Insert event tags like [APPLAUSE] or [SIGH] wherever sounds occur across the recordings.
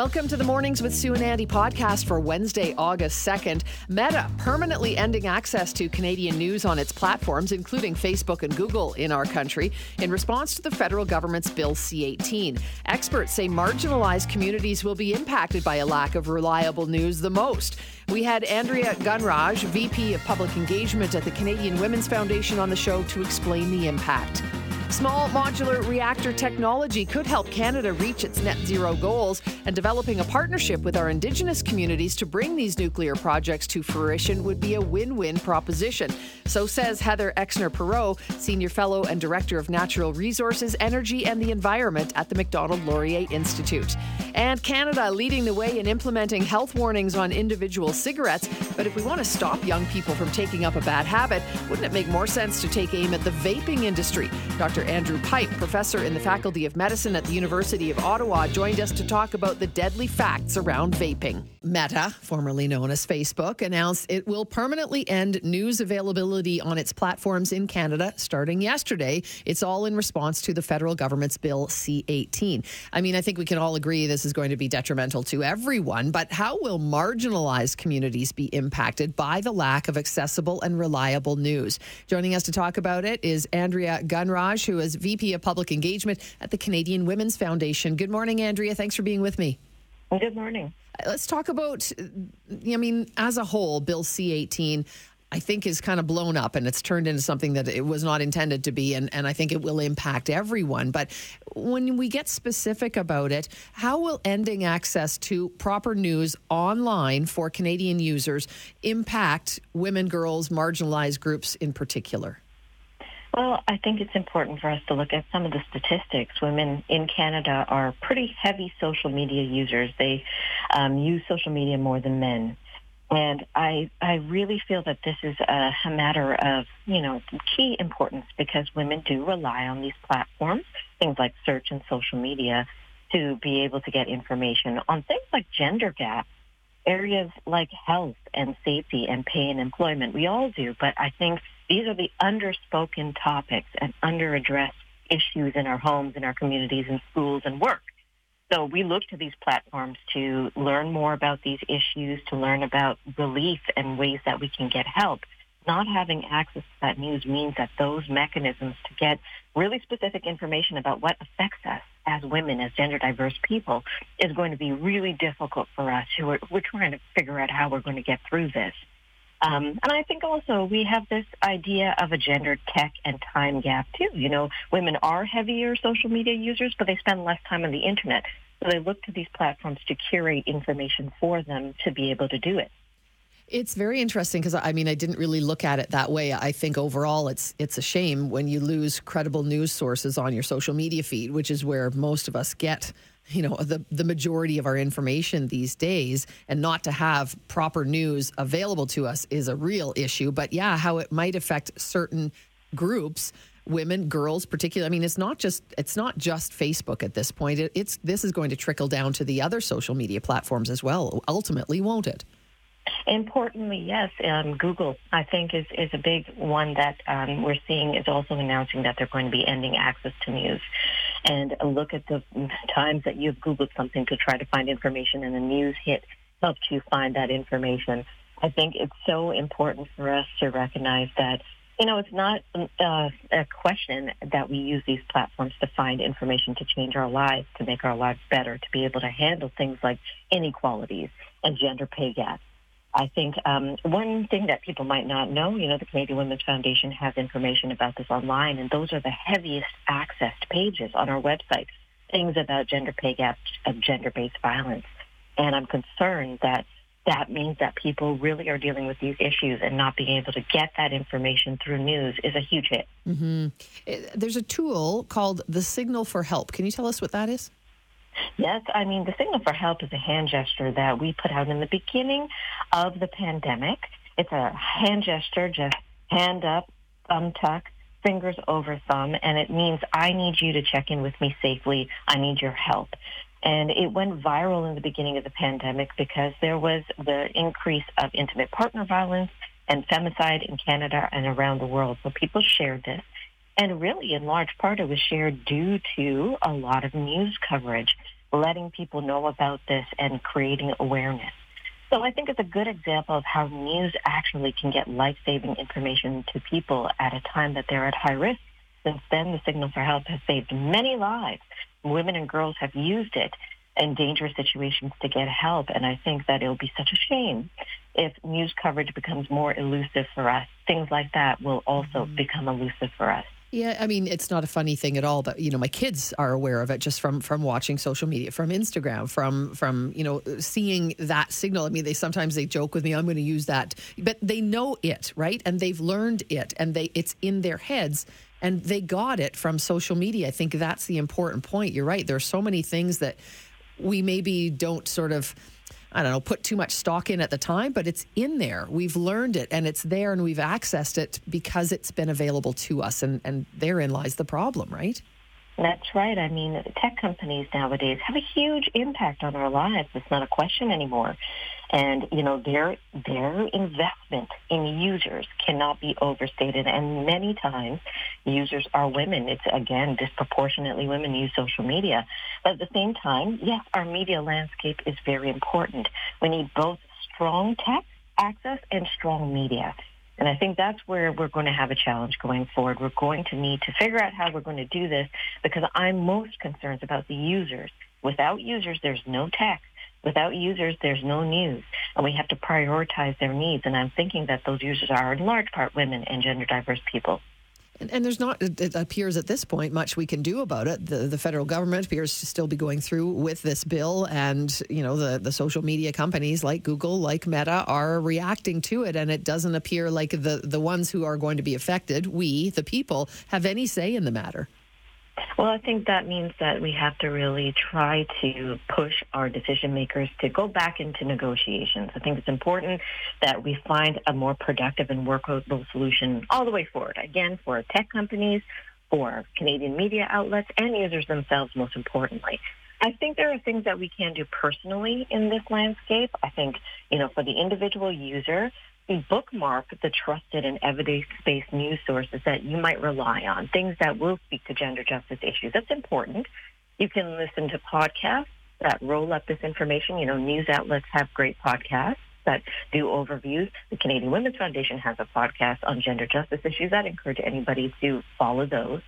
Welcome to the Mornings with Sue and Andy podcast for Wednesday, August 2nd. Meta permanently ending access to Canadian news on its platforms, including Facebook and Google in our country, in response to the federal government's Bill C 18. Experts say marginalized communities will be impacted by a lack of reliable news the most. We had Andrea Gunraj, VP of Public Engagement at the Canadian Women's Foundation, on the show to explain the impact. Small modular reactor technology could help Canada reach its net zero goals, and developing a partnership with our Indigenous communities to bring these nuclear projects to fruition would be a win win proposition. So says Heather Exner Pirot, Senior Fellow and Director of Natural Resources, Energy and the Environment at the Macdonald Laurier Institute. And Canada leading the way in implementing health warnings on individual cigarettes. But if we want to stop young people from taking up a bad habit, wouldn't it make more sense to take aim at the vaping industry? Dr. Dr. Andrew Pipe, professor in the Faculty of Medicine at the University of Ottawa, joined us to talk about the deadly facts around vaping. Meta, formerly known as Facebook, announced it will permanently end news availability on its platforms in Canada starting yesterday. It's all in response to the federal government's Bill C 18. I mean, I think we can all agree this is going to be detrimental to everyone, but how will marginalized communities be impacted by the lack of accessible and reliable news? Joining us to talk about it is Andrea Gunraj, who is VP of Public Engagement at the Canadian Women's Foundation. Good morning, Andrea. Thanks for being with me. Good morning. Let's talk about, I mean, as a whole, Bill C 18. I think is kind of blown up and it's turned into something that it was not intended to be. And, and I think it will impact everyone. But when we get specific about it, how will ending access to proper news online for Canadian users impact women, girls, marginalized groups in particular? Well, I think it's important for us to look at some of the statistics. Women in Canada are pretty heavy social media users. They um, use social media more than men. And I, I really feel that this is a, a matter of, you know, key importance because women do rely on these platforms, things like search and social media, to be able to get information on things like gender gaps, areas like health and safety and pay and employment. We all do, but I think these are the underspoken topics and underaddressed issues in our homes, in our communities, in schools and work. So we look to these platforms to learn more about these issues, to learn about relief and ways that we can get help. Not having access to that news means that those mechanisms to get really specific information about what affects us as women, as gender diverse people, is going to be really difficult for us who are we're trying to figure out how we're going to get through this. Um, and I think also we have this idea of a gender tech and time gap too. You know, women are heavier social media users, but they spend less time on the internet. So they look to these platforms to curate information for them to be able to do it. It's very interesting because I mean I didn't really look at it that way. I think overall it's it's a shame when you lose credible news sources on your social media feed, which is where most of us get you know the the majority of our information these days and not to have proper news available to us is a real issue. But yeah how it might affect certain groups women girls particularly i mean it's not just it's not just facebook at this point. It, it's this is going to trickle down to the other social media platforms as well ultimately won't it? Importantly, yes, um, Google, I think, is, is a big one that um, we're seeing is also announcing that they're going to be ending access to news. And look at the times that you've Googled something to try to find information and the news hit helped you find that information. I think it's so important for us to recognize that you know, it's not uh, a question that we use these platforms to find information to change our lives, to make our lives better, to be able to handle things like inequalities and gender pay gaps I think um, one thing that people might not know, you know, the Canadian Women's Foundation has information about this online, and those are the heaviest accessed pages on our website. Things about gender pay gap, of gender-based violence, and I'm concerned that that means that people really are dealing with these issues and not being able to get that information through news is a huge hit. Mm-hmm. There's a tool called the Signal for Help. Can you tell us what that is? Yes, I mean, the signal for help is a hand gesture that we put out in the beginning of the pandemic. It's a hand gesture, just hand up, thumb tuck, fingers over thumb, and it means I need you to check in with me safely. I need your help. And it went viral in the beginning of the pandemic because there was the increase of intimate partner violence and femicide in Canada and around the world. So people shared this. And really, in large part, it was shared due to a lot of news coverage. Letting people know about this and creating awareness. So I think it's a good example of how news actually can get life-saving information to people at a time that they're at high risk. Since then, the Signal for Help has saved many lives. Women and girls have used it in dangerous situations to get help. And I think that it'll be such a shame if news coverage becomes more elusive for us. Things like that will also mm-hmm. become elusive for us. Yeah, I mean, it's not a funny thing at all, but you know, my kids are aware of it just from from watching social media, from Instagram, from from you know, seeing that signal. I mean, they sometimes they joke with me, "I'm going to use that," but they know it, right? And they've learned it, and they it's in their heads, and they got it from social media. I think that's the important point. You're right. There are so many things that we maybe don't sort of I don't know, put too much stock in at the time, but it's in there. We've learned it and it's there and we've accessed it because it's been available to us. And, and therein lies the problem, right? That's right. I mean, tech companies nowadays have a huge impact on our lives. It's not a question anymore. And, you know, their, their investment in users cannot be overstated. And many times users are women. It's, again, disproportionately women use social media. But at the same time, yes, our media landscape is very important. We need both strong tech access and strong media. And I think that's where we're going to have a challenge going forward. We're going to need to figure out how we're going to do this because I'm most concerned about the users. Without users, there's no tech. Without users, there's no news. And we have to prioritize their needs. And I'm thinking that those users are in large part women and gender diverse people. And, and, there's not, it appears at this point, much we can do about it. The, the federal government appears to still be going through with this bill, and you know the, the social media companies like Google, like Meta, are reacting to it, and it doesn't appear like the the ones who are going to be affected, we, the people, have any say in the matter. Well, I think that means that we have to really try to push our decision makers to go back into negotiations. I think it's important that we find a more productive and workable solution all the way forward. Again, for tech companies, for Canadian media outlets, and users themselves, most importantly. I think there are things that we can do personally in this landscape. I think, you know, for the individual user, bookmark the trusted and evidence-based news sources that you might rely on, things that will speak to gender justice issues. That's important. You can listen to podcasts that roll up this information. You know, news outlets have great podcasts that do overviews. The Canadian Women's Foundation has a podcast on gender justice issues. I'd encourage anybody to follow those.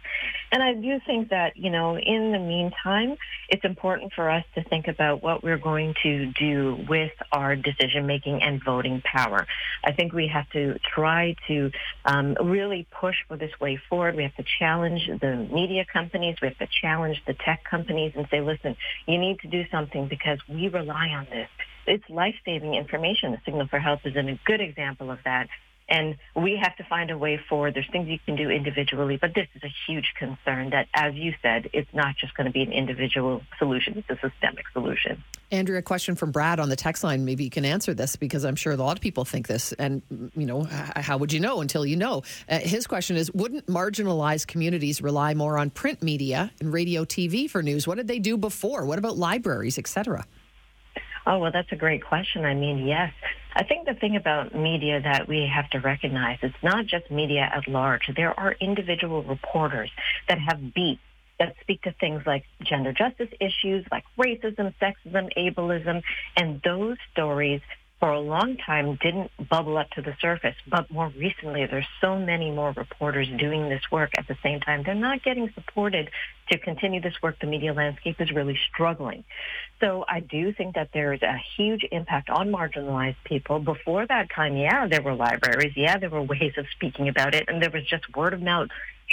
And I do think that, you know, in the meantime, it's important for us to think about what we're going to do with our decision making and voting power. I think we have to try to um, really push for this way forward. We have to challenge the media companies. We have to challenge the tech companies and say, listen, you need to do something because we rely on this it's life-saving information. The Signal for Help is a good example of that. And we have to find a way forward. There's things you can do individually, but this is a huge concern that, as you said, it's not just going to be an individual solution. It's a systemic solution. Andrea, a question from Brad on the text line. Maybe you can answer this because I'm sure a lot of people think this. And, you know, how would you know until you know? Uh, his question is Wouldn't marginalized communities rely more on print media and radio TV for news? What did they do before? What about libraries, et cetera? Oh, well, that's a great question. I mean, yes. I think the thing about media that we have to recognize, it's not just media at large. There are individual reporters that have beats that speak to things like gender justice issues, like racism, sexism, ableism, and those stories for a long time didn't bubble up to the surface. But more recently, there's so many more reporters doing this work at the same time. They're not getting supported to continue this work. The media landscape is really struggling. So I do think that there is a huge impact on marginalized people. Before that time, yeah, there were libraries. Yeah, there were ways of speaking about it. And there was just word of mouth,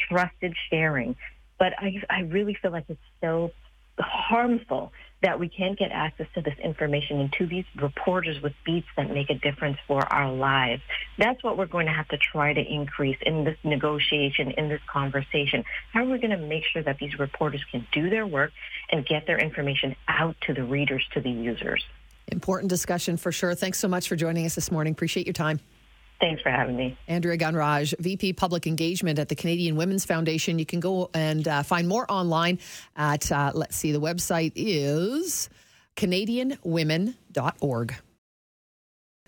trusted sharing. But I, I really feel like it's so harmful that we can't get access to this information and to these reporters with beats that make a difference for our lives. That's what we're going to have to try to increase in this negotiation, in this conversation. How are we going to make sure that these reporters can do their work and get their information out to the readers, to the users? Important discussion for sure. Thanks so much for joining us this morning. Appreciate your time. Thanks for having me. Andrea Gunraj, VP Public Engagement at the Canadian Women's Foundation. You can go and uh, find more online at, uh, let's see, the website is canadianwomen.org.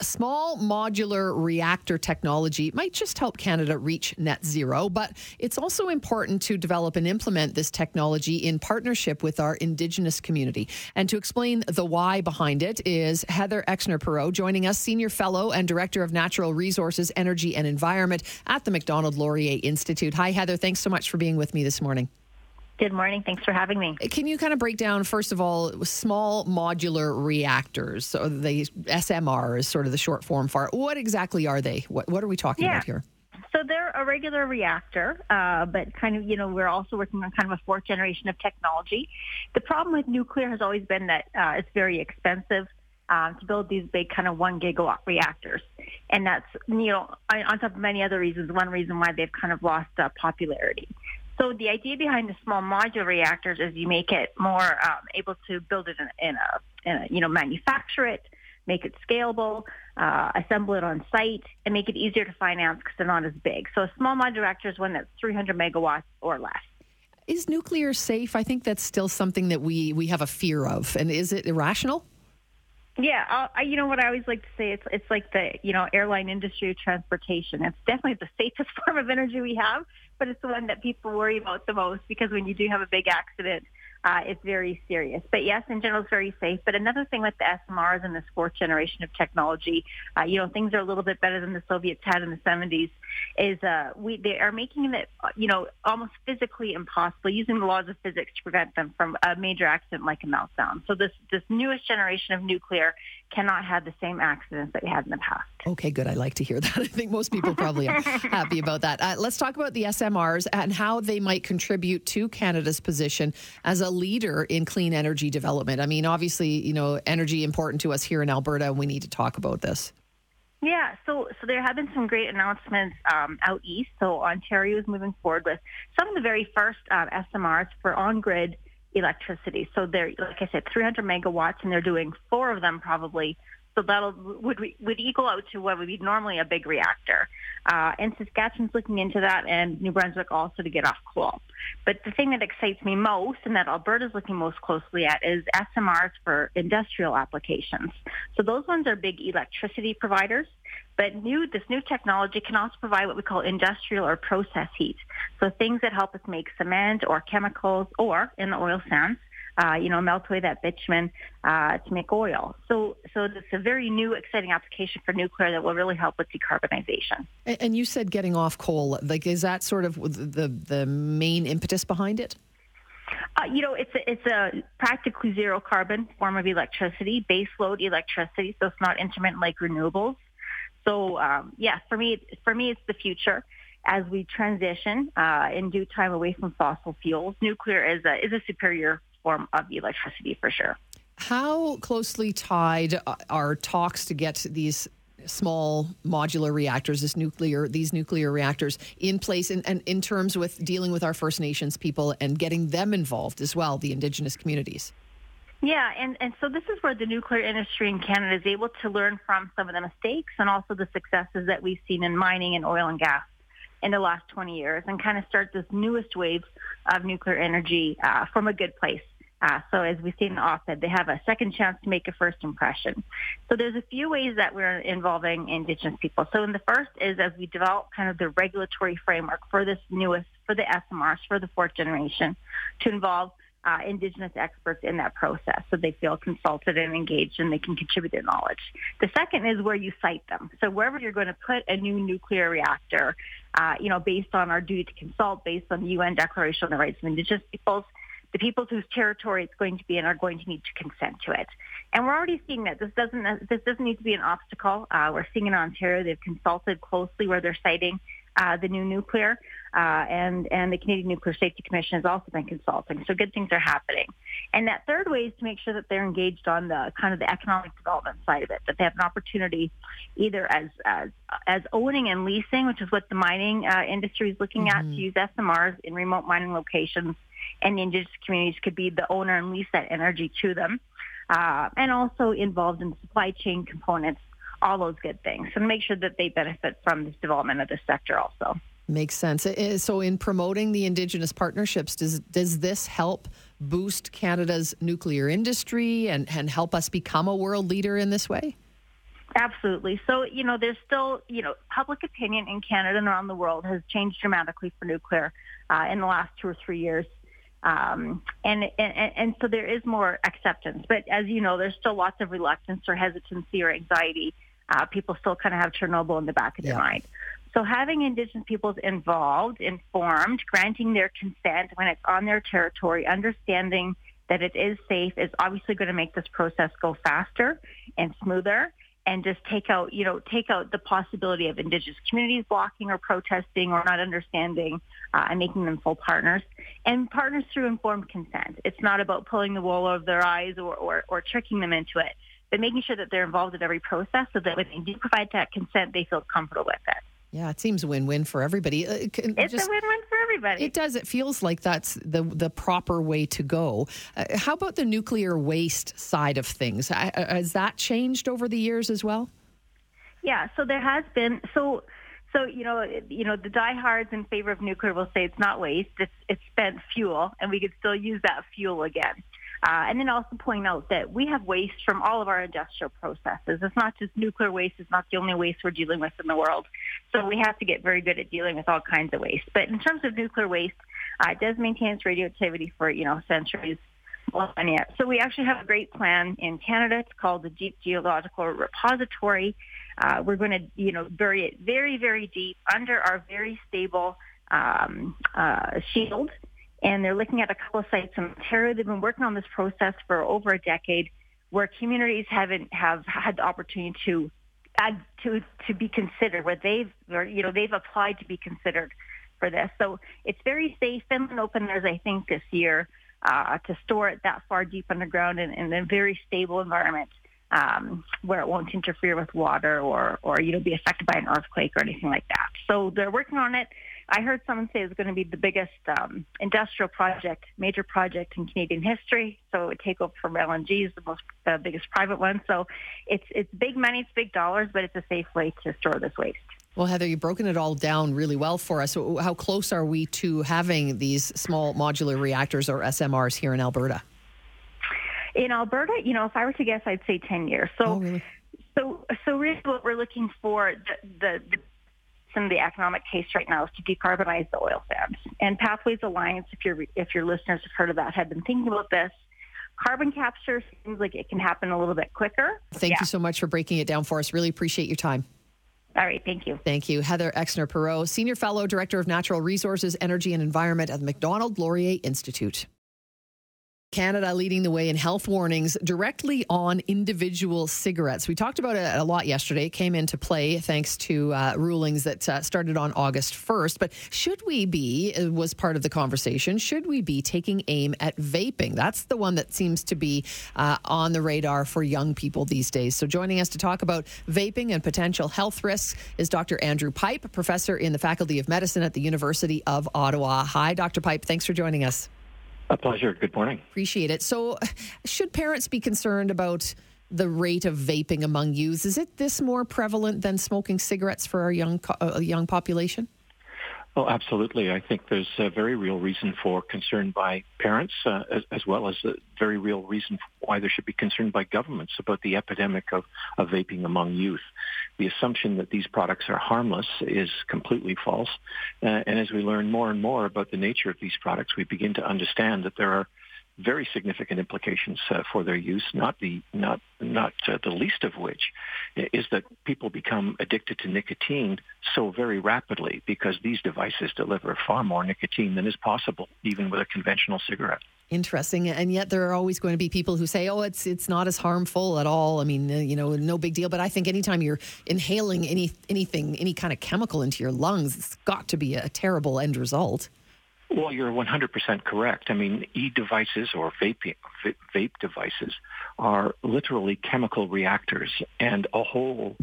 small modular reactor technology might just help Canada reach net zero, but it's also important to develop and implement this technology in partnership with our Indigenous community. And to explain the why behind it is Heather Exner Pirot joining us, Senior Fellow and Director of Natural Resources, Energy and Environment at the Macdonald Laurier Institute. Hi, Heather. Thanks so much for being with me this morning. Good morning. Thanks for having me. Can you kind of break down, first of all, small modular reactors, so the SMR is sort of the short form for it. What exactly are they? What, what are we talking yeah. about here? So they're a regular reactor, uh, but kind of, you know, we're also working on kind of a fourth generation of technology. The problem with nuclear has always been that uh, it's very expensive. Um, to build these big kind of one gigawatt reactors. And that's, you know, on top of many other reasons, one reason why they've kind of lost uh, popularity. So the idea behind the small modular reactors is you make it more um, able to build it in, in, a, in, a, you know, manufacture it, make it scalable, uh, assemble it on site, and make it easier to finance because they're not as big. So a small modular reactor is one that's 300 megawatts or less. Is nuclear safe? I think that's still something that we, we have a fear of. And is it irrational? Yeah, I, you know what I always like to say. It's it's like the you know airline industry, transportation. It's definitely the [LAUGHS] safest form of energy we have, but it's the one that people worry about the most because when you do have a big accident, uh, it's very serious. But yes, in general, it's very safe. But another thing with the SMRs and this fourth generation of technology, uh, you know, things are a little bit better than the Soviets had in the 70s. Is uh, we they are making it, you know, almost physically impossible using the laws of physics to prevent them from a major accident like a meltdown. So this this newest generation of nuclear cannot have the same accidents that we had in the past. Okay, good. I like to hear [LAUGHS] that. I think most people probably are [LAUGHS] happy about that. Uh, let's talk about the SMRs and how they might contribute to Canada's position as a leader in clean energy development. I mean, obviously, you know, energy important to us here in Alberta, and we need to talk about this. Yeah, so so there have been some great announcements um, out east. So Ontario is moving forward with some of the very first uh, SMRs for on-grid electricity. So they're, like I said, 300 megawatts, and they're doing four of them probably. So that'll would would equal out to what would be normally a big reactor. Uh, and Saskatchewan's looking into that, and New Brunswick also to get off coal. But the thing that excites me most, and that Alberta's looking most closely at, is SMRs for industrial applications. So those ones are big electricity providers. But new, this new technology can also provide what we call industrial or process heat. So things that help us make cement or chemicals or in the oil sands, uh, you know, melt away that bitumen uh, to make oil. So, so it's a very new, exciting application for nuclear that will really help with decarbonization. And, and you said getting off coal. Like, is that sort of the the main impetus behind it? Uh, you know, it's a, it's a practically zero carbon form of electricity, baseload electricity, so it's not intermittent like renewables. So um, yeah, for me, for me, it's the future as we transition uh, in due time away from fossil fuels. Nuclear is a is a superior form of electricity for sure. How closely tied are talks to get these small modular reactors, this nuclear, these nuclear reactors in place, and, and in terms with dealing with our First Nations people and getting them involved as well, the Indigenous communities? Yeah, and, and so this is where the nuclear industry in Canada is able to learn from some of the mistakes and also the successes that we've seen in mining and oil and gas in the last 20 years and kind of start this newest wave of nuclear energy uh, from a good place. Uh, so as we see in the op-ed, they have a second chance to make a first impression. So there's a few ways that we're involving Indigenous people. So in the first is as we develop kind of the regulatory framework for this newest, for the SMRs, for the fourth generation, to involve uh, Indigenous experts in that process so they feel consulted and engaged and they can contribute their knowledge. The second is where you site them. So wherever you're going to put a new nuclear reactor, uh, you know, based on our duty to consult, based on the UN Declaration on the Rights of Indigenous Peoples, the peoples whose territory it's going to be in are going to need to consent to it. And we're already seeing that. This doesn't this doesn't need to be an obstacle. Uh, we're seeing in Ontario they've consulted closely where they're siting uh, the new nuclear, uh, and and the Canadian Nuclear Safety Commission has also been consulting. So good things are happening. And that third way is to make sure that they're engaged on the kind of the economic development side of it, that they have an opportunity either as as as owning and leasing, which is what the mining uh, industry is looking mm-hmm. at, to mm-hmm. use SMRs in remote mining locations, and the indigenous communities could be the owner and lease that energy to them. Uh, and also involved in supply chain components all those good things and make sure that they benefit from this development of this sector also. Makes sense. So, in promoting the Indigenous partnerships, does does this help boost Canada's nuclear industry and, and help us become a world leader in this way? Absolutely. So, you know, there's still, you know, public opinion in Canada and around the world has changed dramatically for nuclear uh, in the last two or three years. Um, and, and, and so there is more acceptance. But as you know, there's still lots of reluctance or hesitancy or anxiety. Uh, people still kind of have Chernobyl in the back of yeah. their mind. So having Indigenous peoples involved, informed, granting their consent when it's on their territory, understanding that it is safe is obviously going to make this process go faster and smoother and just take out, you know, take out the possibility of Indigenous communities blocking or protesting or not understanding uh, and making them full partners. And partners through informed consent. It's not about pulling the wool over their eyes or, or, or tricking them into it, but making sure that they're involved in every process so that when they do provide that consent, they feel comfortable with it. Yeah, it seems win-win for everybody. Uh, it's just, a win-win for everybody. It does. It feels like that's the the proper way to go. Uh, how about the nuclear waste side of things? Uh, has that changed over the years as well? Yeah. So there has been. So so you know you know the diehards in favor of nuclear will say it's not waste. It's it's spent fuel, and we could still use that fuel again. Uh, and then also point out that we have waste from all of our industrial processes. It's not just nuclear waste. It's not the only waste we're dealing with in the world. So we have to get very good at dealing with all kinds of waste. But in terms of nuclear waste, uh, it does maintain its radioactivity for, you know, centuries. So we actually have a great plan in Canada. It's called the Deep Geological Repository. Uh, we're going to, you know, bury it very, very deep under our very stable um, uh, shield and they're looking at a couple of sites in Ontario. They've been working on this process for over a decade, where communities haven't have had the opportunity to add to to be considered, where they've or, you know they've applied to be considered for this. So it's very safe. Finland opened theirs, I think, this year uh, to store it that far deep underground in, in a very stable environment. Um, where it won't interfere with water or, or you know be affected by an earthquake or anything like that. So they're working on it. I heard someone say it's going to be the biggest um, industrial project, major project in Canadian history. So it would take over from LNG is the most uh, biggest private one. So it's it's big money, it's big dollars, but it's a safe way to store this waste. Well, Heather, you've broken it all down really well for us. So how close are we to having these small modular reactors or SMRs here in Alberta? In Alberta, you know, if I were to guess, I'd say 10 years. So, oh, really? so, so really what we're looking for, the, the, the some of the economic case right now is to decarbonize the oil sands. And Pathways Alliance, if your if your listeners have heard of that, have been thinking about this. Carbon capture seems like it can happen a little bit quicker. Thank yeah. you so much for breaking it down for us. Really appreciate your time. All right, thank you. Thank you. Heather Exner Pirot, Senior Fellow, Director of Natural Resources, Energy and Environment at the Macdonald Laurier Institute. Canada leading the way in health warnings directly on individual cigarettes. We talked about it a lot yesterday. It came into play thanks to uh, rulings that uh, started on August 1st. But should we be, uh, was part of the conversation, should we be taking aim at vaping? That's the one that seems to be uh, on the radar for young people these days. So joining us to talk about vaping and potential health risks is Dr. Andrew Pipe, professor in the Faculty of Medicine at the University of Ottawa. Hi, Dr. Pipe. Thanks for joining us. A pleasure. Good morning. Appreciate it. So, should parents be concerned about the rate of vaping among youths? Is it this more prevalent than smoking cigarettes for our young uh, young population? Oh, absolutely. I think there's a very real reason for concern by parents, uh, as, as, well as a very real reason why there should be concern by governments about the epidemic of, of vaping among youth. The assumption that these products are harmless is completely false. Uh, and as we learn more and more about the nature of these products, we begin to understand that there are very significant implications uh, for their use. Not the not not uh, the least of which is that people become addicted to nicotine so very rapidly because these devices deliver far more nicotine than is possible even with a conventional cigarette. Interesting, and yet there are always going to be people who say, "Oh, it's it's not as harmful at all." I mean, uh, you know, no big deal. But I think anytime you're inhaling any anything, any kind of chemical into your lungs, it's got to be a terrible end result. Well, you're 100% correct. I mean, e-devices or vape, vape devices are literally chemical reactors, and a whole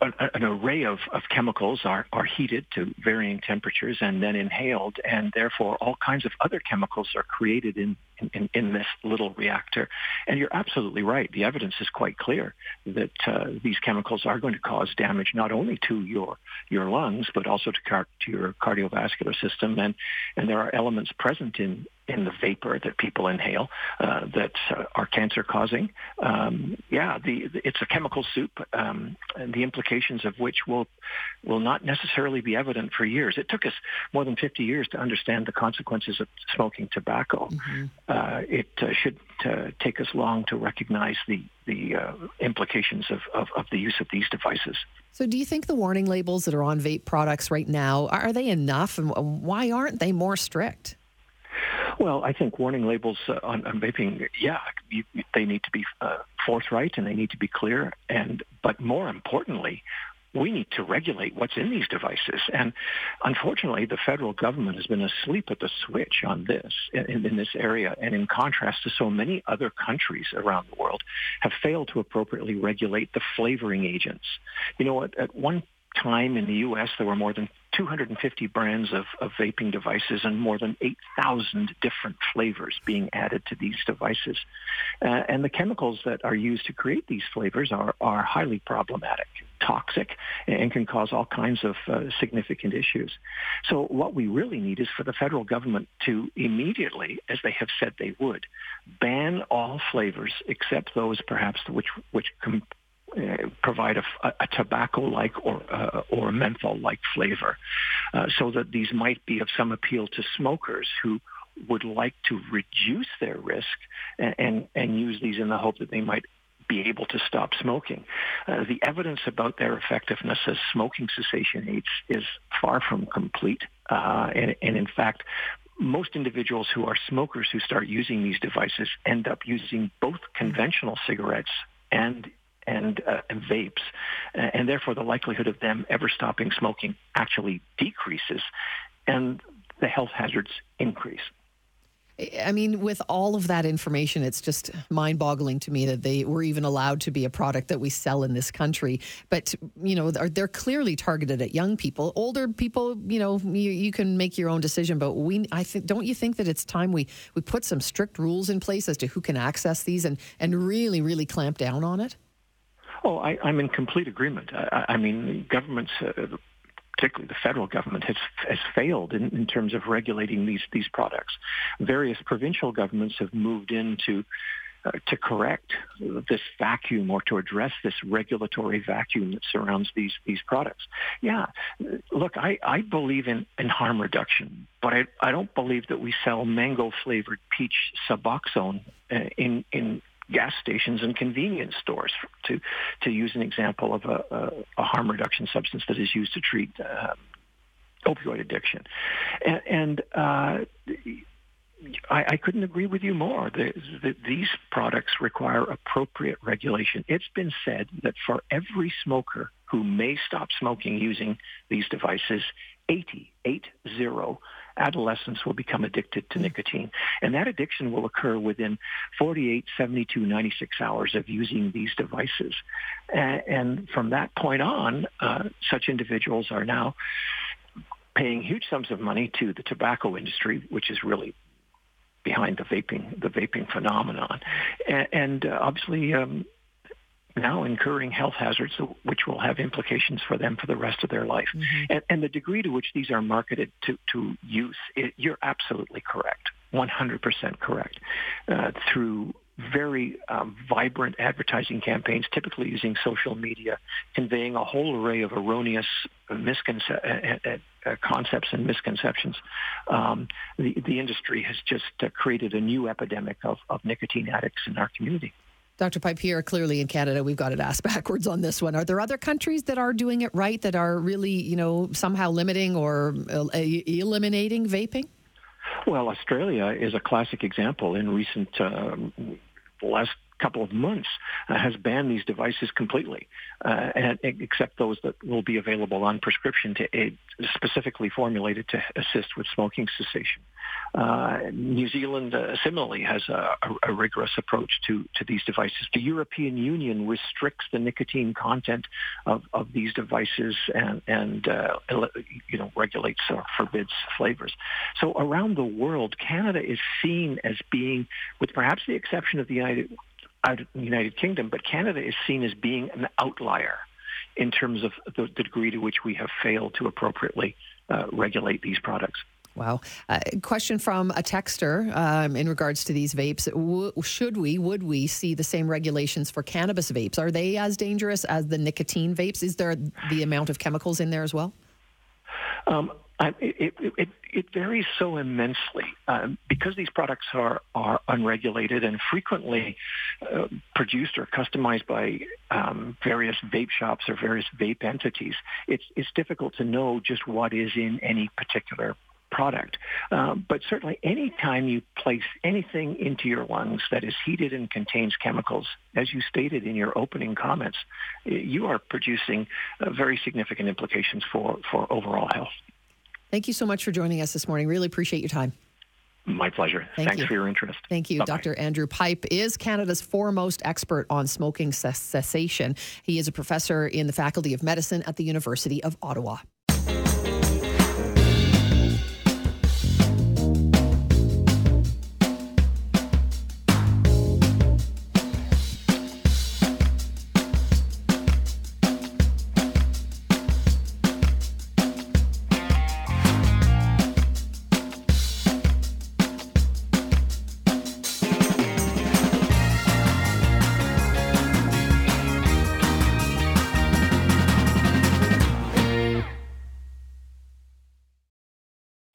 an, array of, of chemicals are, are heated to varying temperatures and then inhaled, and therefore all kinds of other chemicals are created in, in, in this little reactor. And you're absolutely right. The evidence is quite clear that uh, these chemicals are going to cause damage not only to your your lungs, but also to, car- to your cardiovascular system. And, and there are elements present in, in the vapor that people inhale uh, that uh, are cancer causing. Um, yeah, the, the, it's a chemical soup, um, and the implications of which will will not necessarily be evident for years. It took us more than 50 years to understand the consequences of smoking tobacco. Mm-hmm. Uh, it uh, should uh, take us long to recognize the the uh, implications of, of, of the use of these devices. So, do you think the warning labels that are on vape products right now are they enough, and why aren't they more strict? Well, I think warning labels uh, on, on, vaping, yeah, you, they need to be uh, forthright and they need to be clear. And but more importantly, we need to regulate what's in these devices. And unfortunately, the federal government has been asleep at the switch on this in, in, this area. And in contrast to so many other countries around the world, have failed to appropriately regulate the flavoring agents. You know, at, at one time in the U.S., there were more than 250 brands of, of vaping devices and more than 8,000 different flavors being added to these devices. Uh, and the chemicals that are used to create these flavors are, are highly problematic, toxic, and can cause all kinds of uh, significant issues. So what we really need is for the federal government to immediately, as they have said they would, ban all flavors except those perhaps which, which com- uh, provide a, a tobacco-like or uh, or menthol-like flavor, uh, so that these might be of some appeal to smokers who would like to reduce their risk and, and, and use these in the hope that they might be able to stop smoking. Uh, the evidence about their effectiveness as smoking cessation aids is far from complete. Uh, and, and, in fact, most individuals who are smokers who start using these devices end up using both conventional cigarettes and and, uh, and vapes, and therefore the likelihood of them ever stopping smoking actually decreases, and the health hazards increase. I mean, with all of that information, it's just mind boggling to me that they were even allowed to be a product that we sell in this country. But, you know, they're clearly targeted at young people. Older people, you know, you, you can make your own decision. But we, I think, don't you think that it's time we, we put some strict rules in place as to who can access these and, and really, really clamp down on it? Oh, I, am in complete agreement. I, I mean, governments, uh, particularly the federal government, has has failed in, in terms of regulating these these products. Various provincial governments have moved into uh, to correct this vacuum or to address this regulatory vacuum that surrounds these these products. Yeah, look, I, I believe in, in harm reduction, but I, I don't believe that we sell mango flavored peach Suboxone uh, in in gas stations and convenience stores to to use an example of a, a, a harm reduction substance that is used to treat uh, opioid addiction, and, and uh, I, I, couldn't agree with you more. The, the, these products require appropriate regulation. It's been said that for every smoker who may stop smoking using these devices, 80, eight zero, adolescents will become addicted to nicotine. And that addiction will occur within 48, 72, 96 hours of using these devices. And from that point on, uh, such individuals are now paying huge sums of money to the tobacco industry, which is really behind the vaping the vaping phenomenon, and, and uh, obviously um, now incurring health hazards which will have implications for them for the rest of their life. Mm-hmm. And, and, the degree to which these are marketed to, to youth, you're absolutely correct, 100% correct, uh, through very um, vibrant advertising campaigns, typically using social media, conveying a whole array of erroneous misconce- uh, uh, uh, concepts and misconceptions. Um, the, the industry has just uh, created a new epidemic of, of nicotine addicts in our community. Dr. Pipere, clearly in Canada, we've got it asked [LAUGHS] backwards on this one. Are there other countries that are doing it right, that are really, you know, somehow limiting or uh, eliminating vaping? Well, Australia is a classic example. In recent um, last couple of months uh, has banned these devices completely, uh, and, except those that will be available on prescription to aid, specifically formulated to assist with smoking cessation. Uh, New Zealand uh, similarly has a, a, rigorous approach to, to these devices. The European Union restricts the nicotine content of, of these devices and, and uh, you know regulates or forbids flavors. So around the world, Canada is seen as being, with perhaps the exception of the United out of the United Kingdom, but Canada is seen as being an outlier in terms of the, the degree to which we have failed to appropriately uh, regulate these products. Wow. Uh, question from a texter um, in regards to these vapes. W- should we, would we see the same regulations for cannabis vapes? Are they as dangerous as the nicotine vapes? Is there the amount of chemicals in there as well? Um, I, it, it, it, varies so immensely um, because these products are, are unregulated and frequently uh, produced or customized by um, various vape shops or various vape entities. It's, it's difficult to know just what is in any particular product. Um, but certainly any time you place anything into your lungs that is heated and contains chemicals, as you stated in your opening comments, you are producing uh, very significant implications for, for overall health. Thank you so much for joining us this morning. Really appreciate your time. My pleasure. Thank Thanks you. for your interest. Thank you. Bye-bye. Dr. Andrew Pipe is Canada's foremost expert on smoking cessation. He is a professor in the Faculty of Medicine at the University of Ottawa.